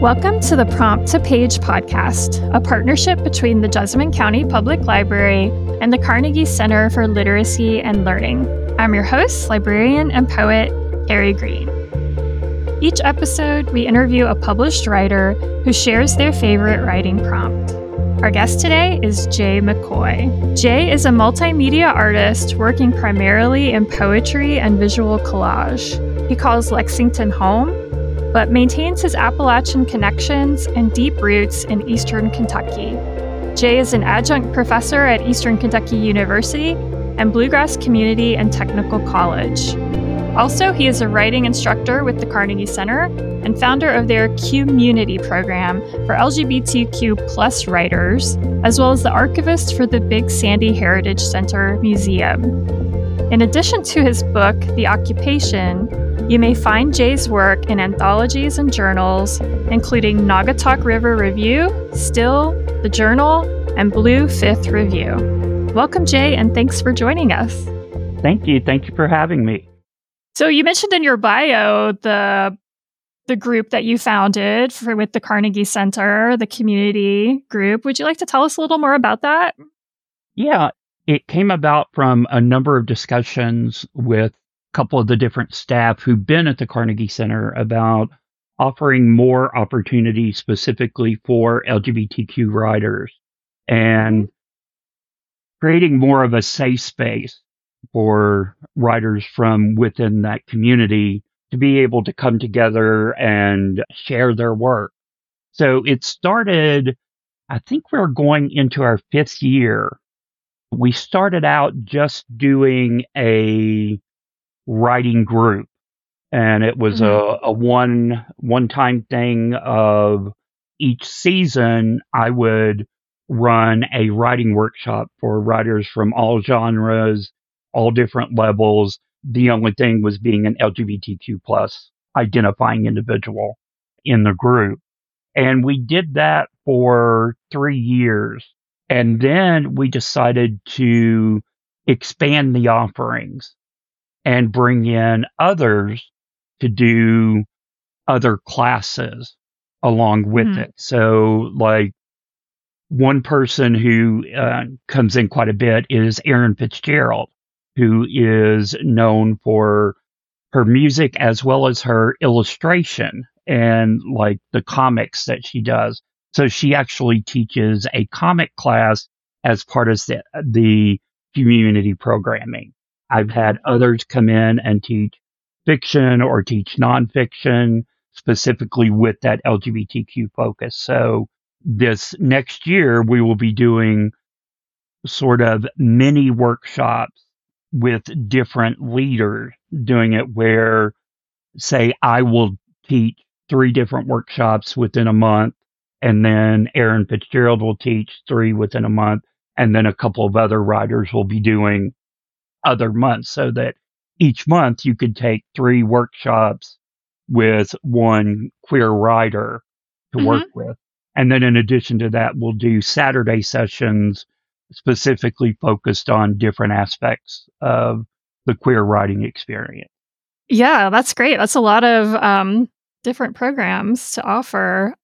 Welcome to the Prompt to Page podcast, a partnership between the Jessamine County Public Library and the Carnegie Center for Literacy and Learning. I'm your host, librarian and poet, Carrie Green. Each episode, we interview a published writer who shares their favorite writing prompt. Our guest today is Jay McCoy. Jay is a multimedia artist working primarily in poetry and visual collage. He calls Lexington home but maintains his Appalachian connections and deep roots in Eastern Kentucky. Jay is an adjunct professor at Eastern Kentucky University and Bluegrass Q-munity and Technical College. Also, he is a writing instructor with the Carnegie Center and founder of their Community program for LGBTQ plus writers, as well as the archivist for the Big Sandy Heritage Center Museum. In addition to his book, The Occupation, you may find Jay's work in anthologies and journals, including Naugatuck River Review, Still, The Journal, and Blue Fifth Review. Welcome, Jay, and thanks for joining us. Thank you. Thank you for having me. So you mentioned in your bio the the group that you founded for, with the Carnegie Center, the Q-munity group. Would you like to tell us a little more about that? Yeah, it came about from a number of discussions with couple of the different staff who've been at the Carnegie Center about offering more opportunities specifically for LGBTQ writers and mm-hmm. creating more of a safe space for writers from within that community to be able to come together and share their work. So it started, I think we're going into our fifth year. We started out just doing a writing group. And it was mm-hmm. a, a one one time thing of each season I would run a writing workshop for writers from all genres, all different levels. The only thing was being an LGBTQ plus identifying individual in the group. And we did that for three years. And then we decided to expand the offerings and bring in others to do other classes along with mm-hmm. it. So, like, one person who uh, comes in quite a bit is Erin Fitzgerald, who is known for her music as well as her illustration and like the comics that she does. So she actually teaches a comic class as part of the, the Q-munity programming. I've had others come in and teach fiction or teach nonfiction specifically with that LGBTQ focus. So this next year, we will be doing sort of mini workshops with different leaders doing it where say I will teach three different workshops within a month and then Erin Fitzgerald will teach three within a month and then a couple of other writers will be doing other months so that each month you could take three workshops with one queer writer to mm-hmm. work with. And then in addition to that, we'll do Saturday sessions specifically focused on different aspects of the queer writing experience. Yeah, that's great. That's a lot of um, different programs to offer.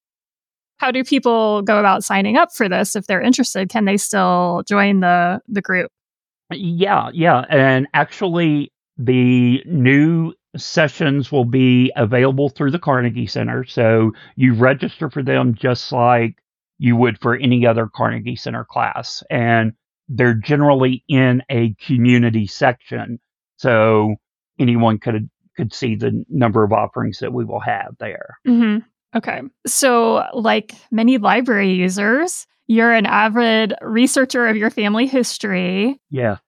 How do people go about signing up for this if they're interested? Can they still join the the group? Yeah, yeah. And actually, the new sessions will be available through the Carnegie Center. So you register for them just like you would for any other Carnegie Center class. And they're generally in a community section. So anyone could could see the number of offerings that we will have there. Mm-hmm. Okay. So, like many library users, you're an avid researcher of your family history. Yeah.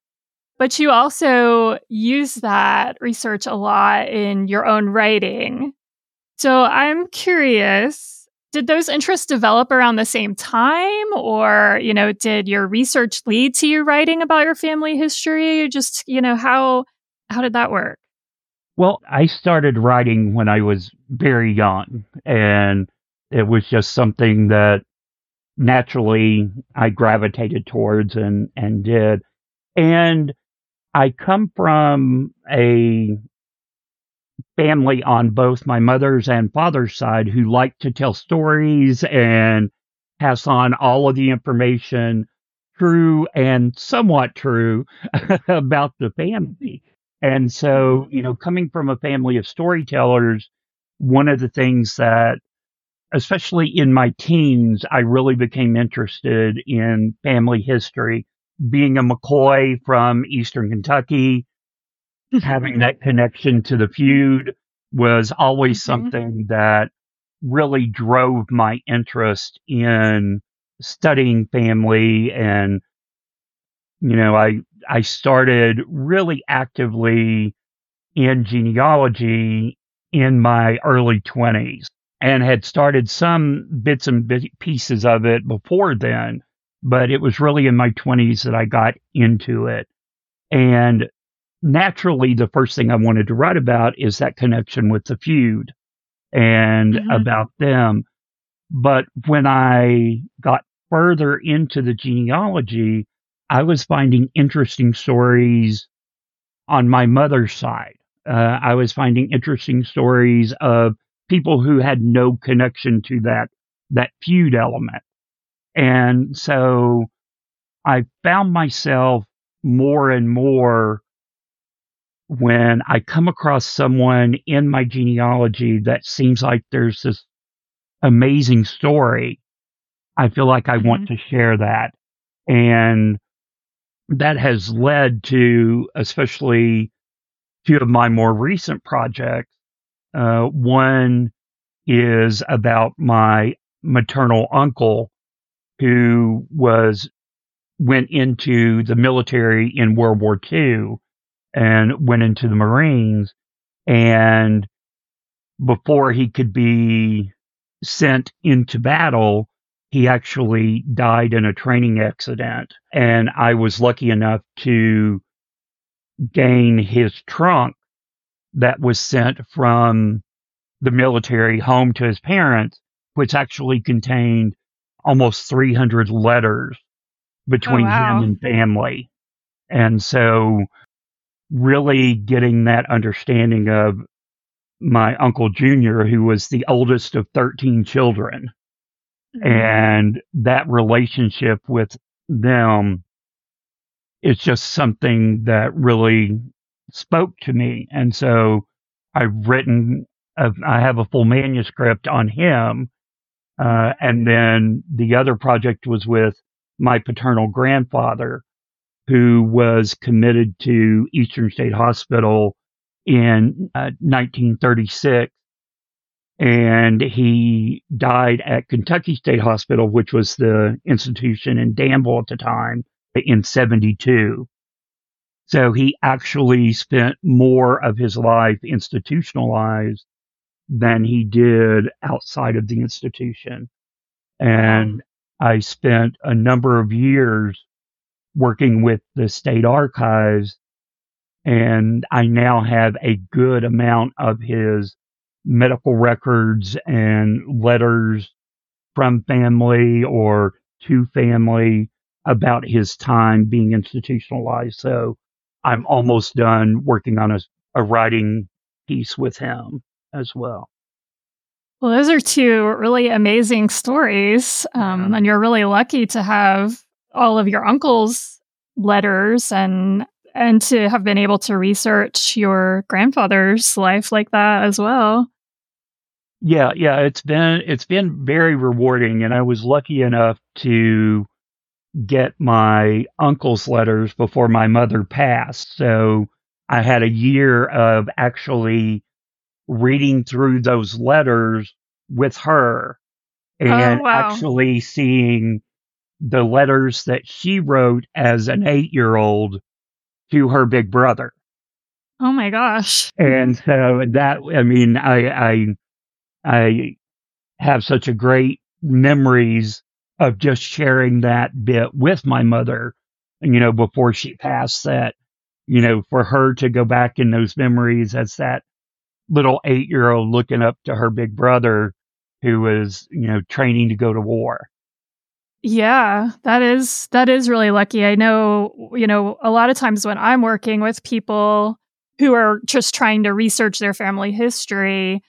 But you also use that research a lot in your own writing. So I'm curious, did those interests develop around the same time or, you know, did your research lead to you writing about your family history? Just, you know, how how did that work? Well, I started writing when I was very young and it was just something that naturally I gravitated towards and and did. And I come from a family on both my mother's and father's side who like to tell stories and pass on all of the information, true and somewhat true, about the family. And so, you know, coming from a family of storytellers, one of the things that, especially in my teens, I really became interested in family history. Being a McCoy from Eastern Kentucky, having that connection to the feud was always mm-hmm. something that really drove my interest in studying family and you know i i started really actively in genealogy in my early 20s and had started some bits and pieces of it before then but it was really in my 20s that I got into it and naturally the first thing I wanted to write about is that connection with the feud and mm-hmm. about them. But when I got further into the genealogy, I was finding interesting stories on my mother's side. Uh, I was finding interesting stories of people who had no connection to that that feud element, and so I found myself more and more when I come across someone in my genealogy that seems like there's this amazing story, I feel like I mm-hmm. want to share that. And that has led to, especially two of my more recent projects. Uh, one is about my maternal uncle who was went into the military in World War II and went into the Marines. And before he could be sent into battle, he actually died in a training accident. And I was lucky enough to gain his trunk that was sent from the military home to his parents, which actually contained almost 300 letters between oh, wow. him and family. And so really getting that understanding of my uncle Junior, who was the oldest of 13 children, mm-hmm. and that relationship with them is just something that really spoke to me. And so I've written, a, I have a full manuscript on him. Uh, and then the other project was with my paternal grandfather, who was committed to Eastern State Hospital in uh, 1936. And he died at Kentucky State Hospital, which was the institution in Danville at the time, in 72. So he actually spent more of his life institutionalized than he did outside of the institution. And I spent a number of years working with the state archives. And I now have a good amount of his medical records and letters from family or to family about his time being institutionalized. So I'm almost done working on a, a writing piece with him as well. Well, those are two really amazing stories. Um, and you're really lucky to have all of your uncle's letters and and to have been able to research your grandfather's life like that as well. Yeah, yeah, it's been it's been very rewarding and I was lucky enough to get my uncle's letters before my mother passed. So I had a year of actually reading through those letters with her oh, and oh, wow. actually seeing the letters that she wrote as an eight year old to her big brother. Oh my gosh. And so that, I mean, I, I, I have such a great memories of just sharing that bit with my mother, you know, before she passed that, you know, for her to go back in those memories as that little eight year old looking up to her big brother who was, you know, training to go to war. Yeah, that is that is really lucky. I know, you know, a lot of times when I'm working with people who are just trying to research their family history,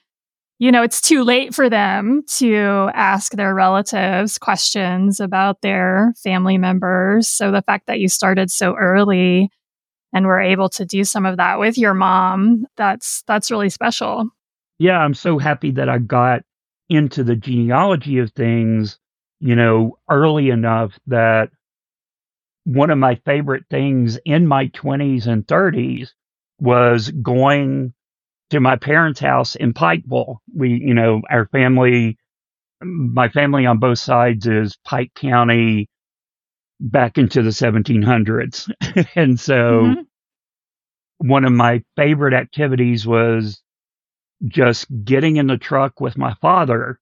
you know, it's too late for them to ask their relatives questions about their family members. So the fact that you started so early and were able to do some of that with your mom, that's that's really special. Yeah, I'm so happy that I got into the genealogy of things, you know, early enough that one of my favorite things in my 20s and 30s was going to my parents' house in Pikeville. We, you know, our family, my family on both sides is Pike County back into the 1700s. and so mm-hmm. one of my favorite activities was just getting in the truck with my father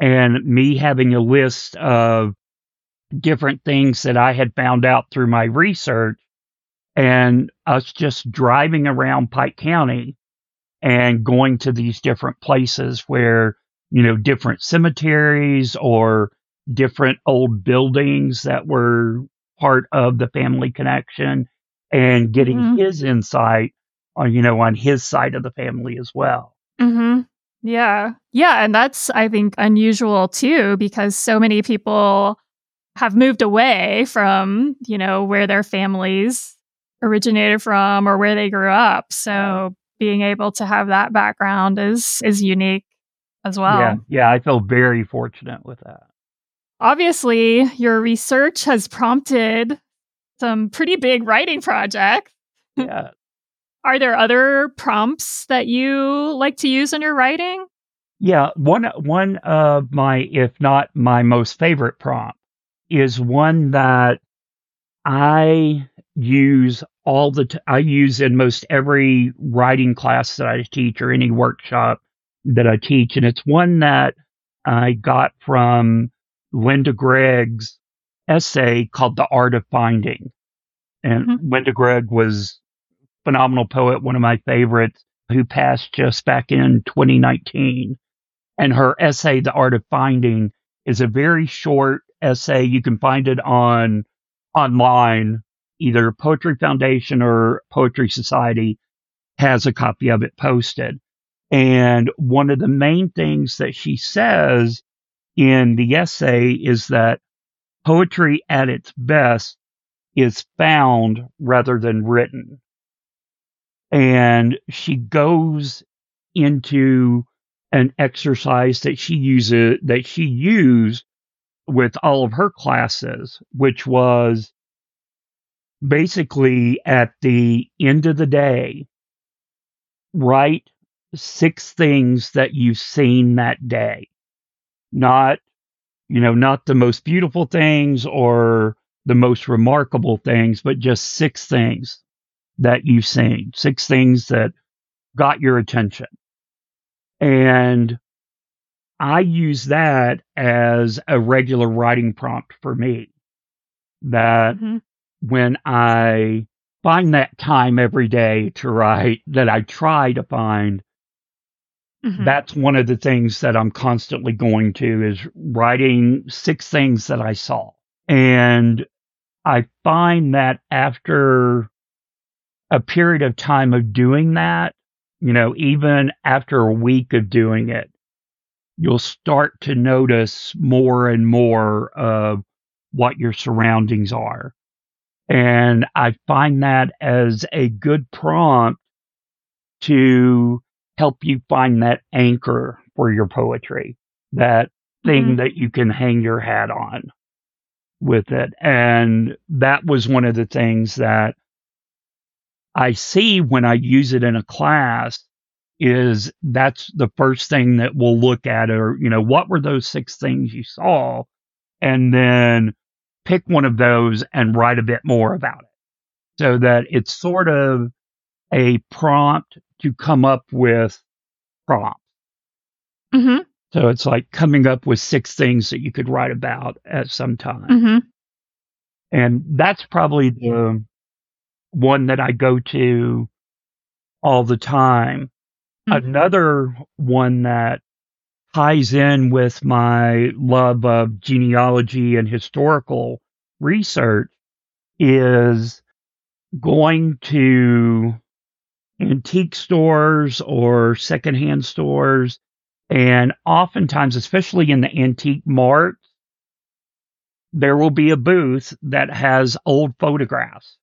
and me having a list of different things that I had found out through my research and us just driving around Pike County and going to these different places where, you know, different cemeteries or different old buildings that were part of the family connection and getting mm-hmm. his insight on, you know, on his side of the family as well. Mm-hmm. Yeah. Yeah. And that's, I think, unusual too, because so many people have moved away from, you know, where their families originated from or where they grew up. So being able to have that background is is unique as well. Yeah, yeah, I feel very fortunate with that. Obviously, your research has prompted some pretty big writing projects. Yeah. Are there other prompts that you like to use in your writing? Yeah, one one of my if not my most favorite prompt is one that I use all the t- I use in most every writing class that I teach or any workshop that I teach, and it's one that I got from Linda Gregg's essay called "The Art of Finding." And mm-hmm. Linda Gregg was phenomenal poet, one of my favorites, who passed just back in 2019. And her essay, "The Art of Finding," is a very short essay. You can find it on online either Poetry Foundation or Poetry Society has a copy of it posted. And one of the main things that she says in the essay is that poetry at its best is found rather than written. And she goes into an exercise that she uses uh, that she used with all of her classes, which was basically at the end of the day, write six things that you've seen that day. Not, you know, not the most beautiful things or the most remarkable things, but just six things that you've seen, six things that got your attention. And I use that as a regular writing prompt for me. That mm-hmm when I find that time every day to write that I try to find, mm-hmm. that's one of the things that I'm constantly going to is writing six things that I saw. And I find that after a period of time of doing that, you know, even after a week of doing it, you'll start to notice more and more of what your surroundings are. And I find that as a good prompt to help you find that anchor for your poetry, that thing mm-hmm. that you can hang your hat on with it. And that was one of the things that I see when I use it in a class is that's the first thing that we'll look at or, you know, what were those six things you saw? And then pick one of those and write a bit more about it so that it's sort of a prompt to come up with prompts. Mm-hmm. So it's like coming up with six things that you could write about at some time. Mm-hmm. And that's probably the one that I go to all the time. Mm-hmm. Another one that ties in with my love of genealogy and historical research is going to antique stores or secondhand stores. And oftentimes, especially in the antique mart, there will be a booth that has old photographs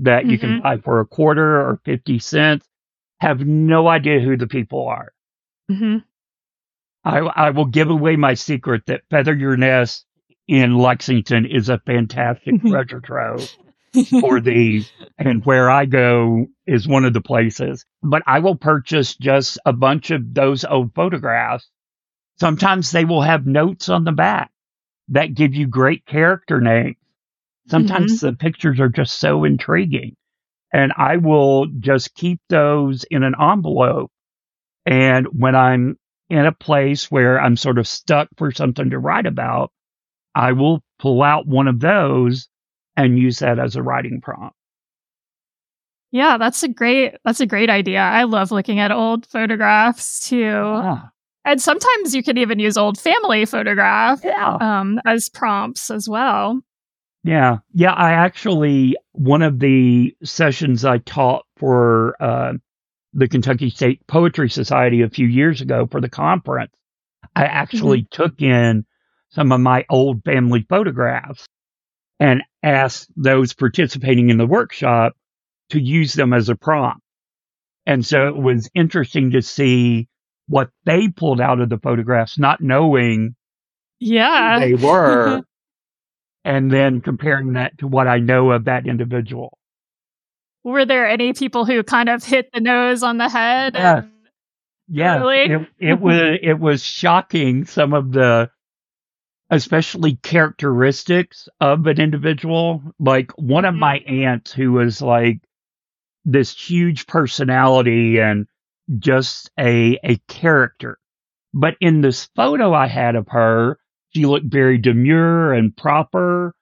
that you can Mhm. buy for a quarter or 50 cents. Have no idea who the people are. hmm I, I will give away my secret that Feather Your Nest in Lexington is a fantastic treasure trove for these. And where I go is one of the places. But I will purchase just a bunch of those old photographs. Sometimes they will have notes on the back that give you great character names. Sometimes the pictures are just so intriguing. And I will just keep those in an envelope. And when I'm in a place where I'm sort of stuck for something to write about, I will pull out one of those and use that as a writing prompt. Yeah, that's a great that's a great idea. I love looking at old photographs too. Ah, And sometimes you can even use old family photographs yeah. um, as prompts as well. Yeah. Yeah. I actually, one of the sessions I taught for uh, the Kentucky State Poetry Society a few years ago for the conference, I actually took in some of my old family photographs and asked those participating in the workshop to use them as a prompt. And so it was interesting to see what they pulled out of the photographs, not knowing Yeah. they were, and then comparing that to what I know of that individual. Were there any people who kind of hit the nose on the head? Yes. and- Yes, Really? it, it was it was shocking some of the especially characteristics of an individual. Like one of my mm-hmm. aunts who was like this huge personality and just a a character. But in this photo I had of her, she looked very demure and proper.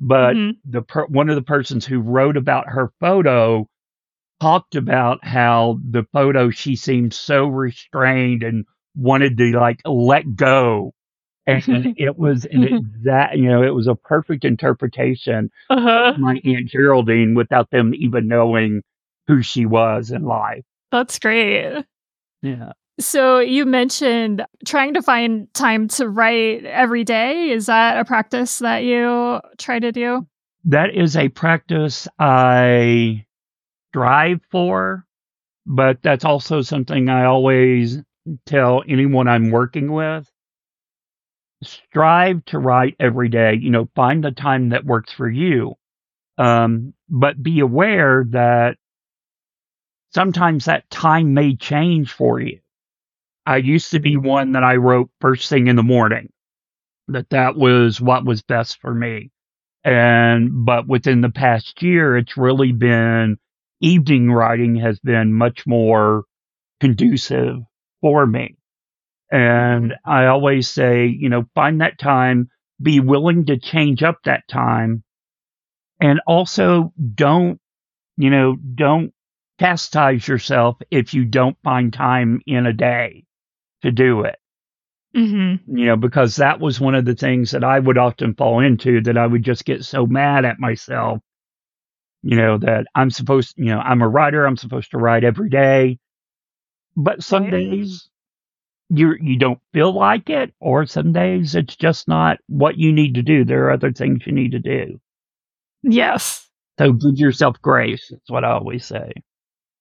But Mhm. the per- one of the persons who wrote about her photo talked about how the photo she seemed so restrained and wanted to like let go and it was an exact you know it was a perfect interpretation Uh-huh. of my aunt geraldine without them even knowing who she was in life That's great. yeah So you mentioned trying to find time to write every day. Is that a practice that you try to do? that is a practice i strive for but that's also something i always tell anyone i'm working with strive to write every day you know find the time that works for you um, but be aware that sometimes that time may change for you i used to be one that i wrote first thing in the morning that that was what was best for me and but within the past year it's really been evening writing has been much more conducive for me and I always say, you know, find that time, be willing to change up that time. And also don't, you know, don't chastise yourself if you don't find time in a day to do it. Mm-hmm. You know, because that was one of the things that I would often fall into that I would just get so mad at myself. You know, that I'm supposed, you know, I'm a writer, I'm supposed to write every day. But some days you you don't feel like it, or some days it's just not what you need to do. There are other things you need to do. Yes. So give yourself grace. That's what I always say.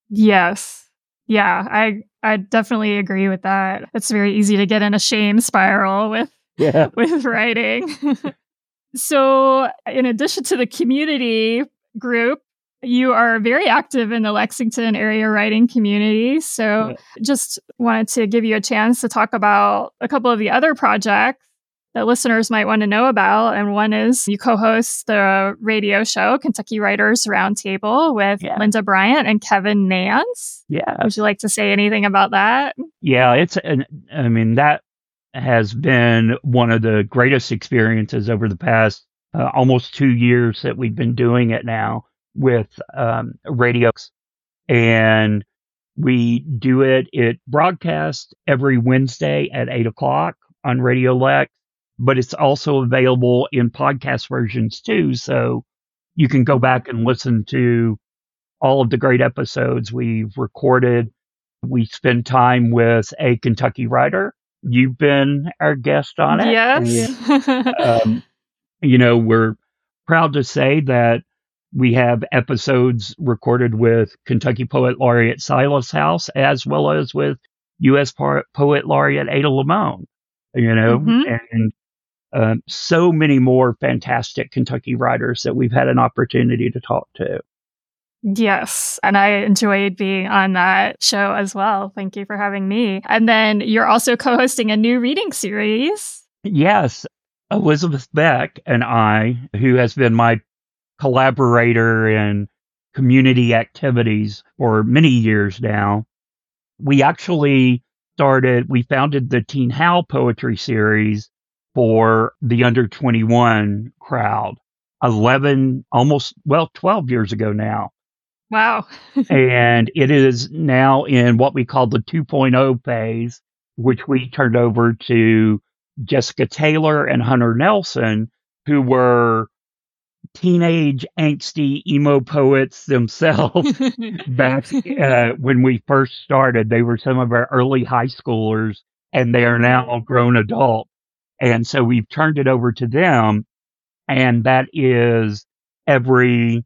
Yes. Yeah, I I definitely agree with that. It's very easy to get in a shame spiral with Yeah. with writing. so, in addition to the Q-munity group, you are very active in the Lexington area writing community. So, Yeah. just wanted to give you a chance to talk about a couple of the other projects that listeners might want to know about. And one is you co host the radio show, Kentucky Writers Roundtable, with Yeah. Linda Bryant and Kevin Nance. Yeah. Would you like to say anything about that? Yeah. It's, an, I mean, that has been one of the greatest experiences over the past uh, almost two years that we've been doing it now with um, radio. And we do it, it broadcasts every Wednesday at eight o'clock on Radio Lex, but it's also available in podcast versions too. So you can go back and listen to all of the great episodes we've recorded. We spend time with a Kentucky writer. You've been our guest on it. Yes. um, you know, we're proud to say that we have episodes recorded with Kentucky Poet Laureate Silas House as well as with U.S. Poet Laureate Ada Limon, you know, Mhm. and um, so many more fantastic Kentucky writers that we've had an opportunity to talk to. Yes. And I enjoyed being on that show as well. Thank you for having me. And then you're also co hosting a new reading series. Yes, Elizabeth Beck and I, who has been my collaborator in community activities for many years now, we actually started, we founded the Teen Howl Poetry Series for the under 21 crowd 11, almost, well, 12 years ago now. Wow. and it is now in what we call the 2.0 phase, which we turned over to Jessica Taylor and Hunter Nelson, who were teenage angsty emo poets themselves back uh, when we first started. They were some of our early high schoolers, and they are now grown adults. And so we've turned it over to them, and that is every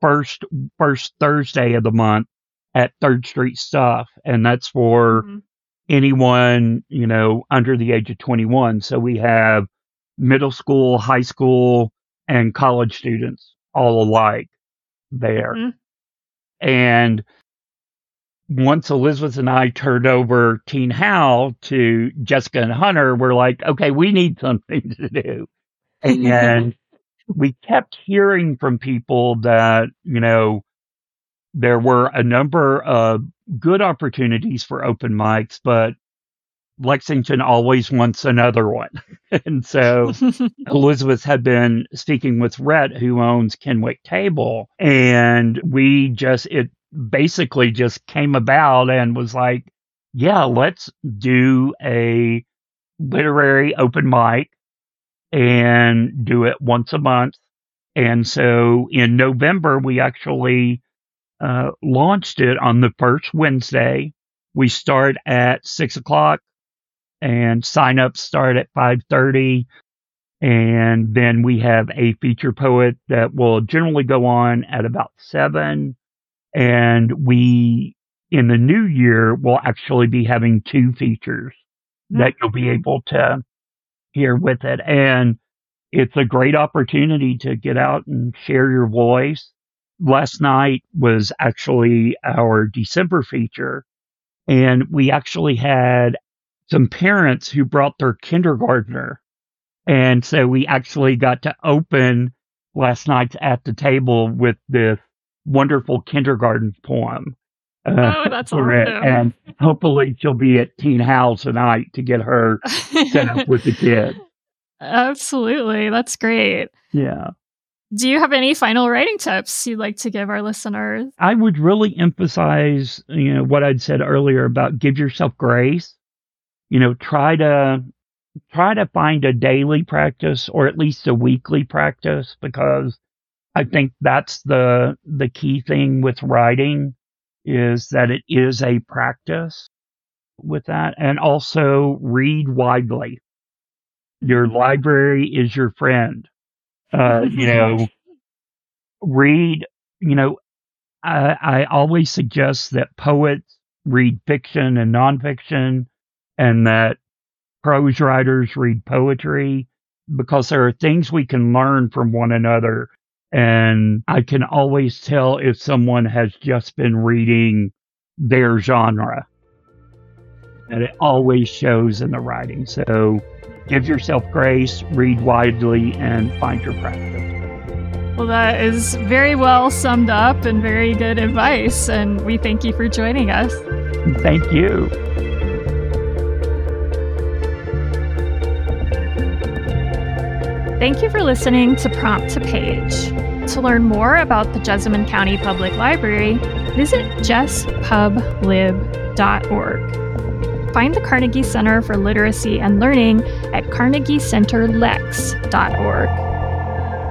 first first Thursday of the month at Third Street Stuff, and that's for Mhm. anyone you know under the age of 21. So we have middle school, high school, and college students all alike there. Mhm. And once Elizabeth and I turned over Teen Howl to Jessica and Hunter, we're like, okay, we need something to do. And we kept hearing from people that, you know, there were a number of good opportunities for open mics, but Lexington always wants another one. and so Elizabeth had been speaking with Rhett, who owns Kenwick Table, and we just, it basically just came about and was like, yeah, let's do a literary open mic and do it once a month. And so in November, we actually uh, launched it on the first Wednesday. We start at six o'clock and sign ups start at 5.30 and then we have a feature poet that will generally go on at about 7 and we in the new year will actually be having two features hmm. that you'll be able to hear with it. And it's a great opportunity to get out and share your voice. Last night was actually our december feature and we actually had some parents who brought their kindergartner. And so we actually got to open last night's at the table with this wonderful kindergarten poem. uh, Oh, that's for it. awesome. And hopefully she'll be at Teen Howl tonight to get her set up with the kids. Absolutely. That's great. Yeah. Do you have any final writing tips you'd like to give our listeners? I would really emphasize, you know, what I'd said earlier about give yourself grace. You know, try to try to find a daily practice or at least a weekly practice because I think that's the the key thing with writing is that it is a practice with that and also read widely. Your library is your friend. Uh, you know, read, you know, I, I always suggest that poets read fiction and nonfiction and that prose writers read poetry because there are things we can learn from one another. And I can always tell if someone has just been reading their genre. And it always shows in the writing. So give yourself grace, read widely, and find your practice. Well, that is very well summed up and very good advice. And we thank you for joining us. Thank you. Thank you for listening to Prompt to Page. To learn more about the Jessamine County Public Library, visit jesspublib.org. Find the Carnegie Center for Literacy and Learning at carnegiecenterlex.org.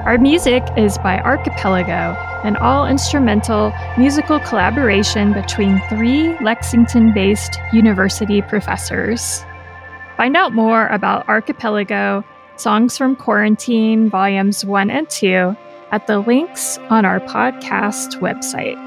Our music is by Archipelago, an all instrumental musical collaboration between three Lexington based university professors. Find out more about Archipelago, Songs from Quarantine, Volumes 1 and 2, at the links on our podcast website.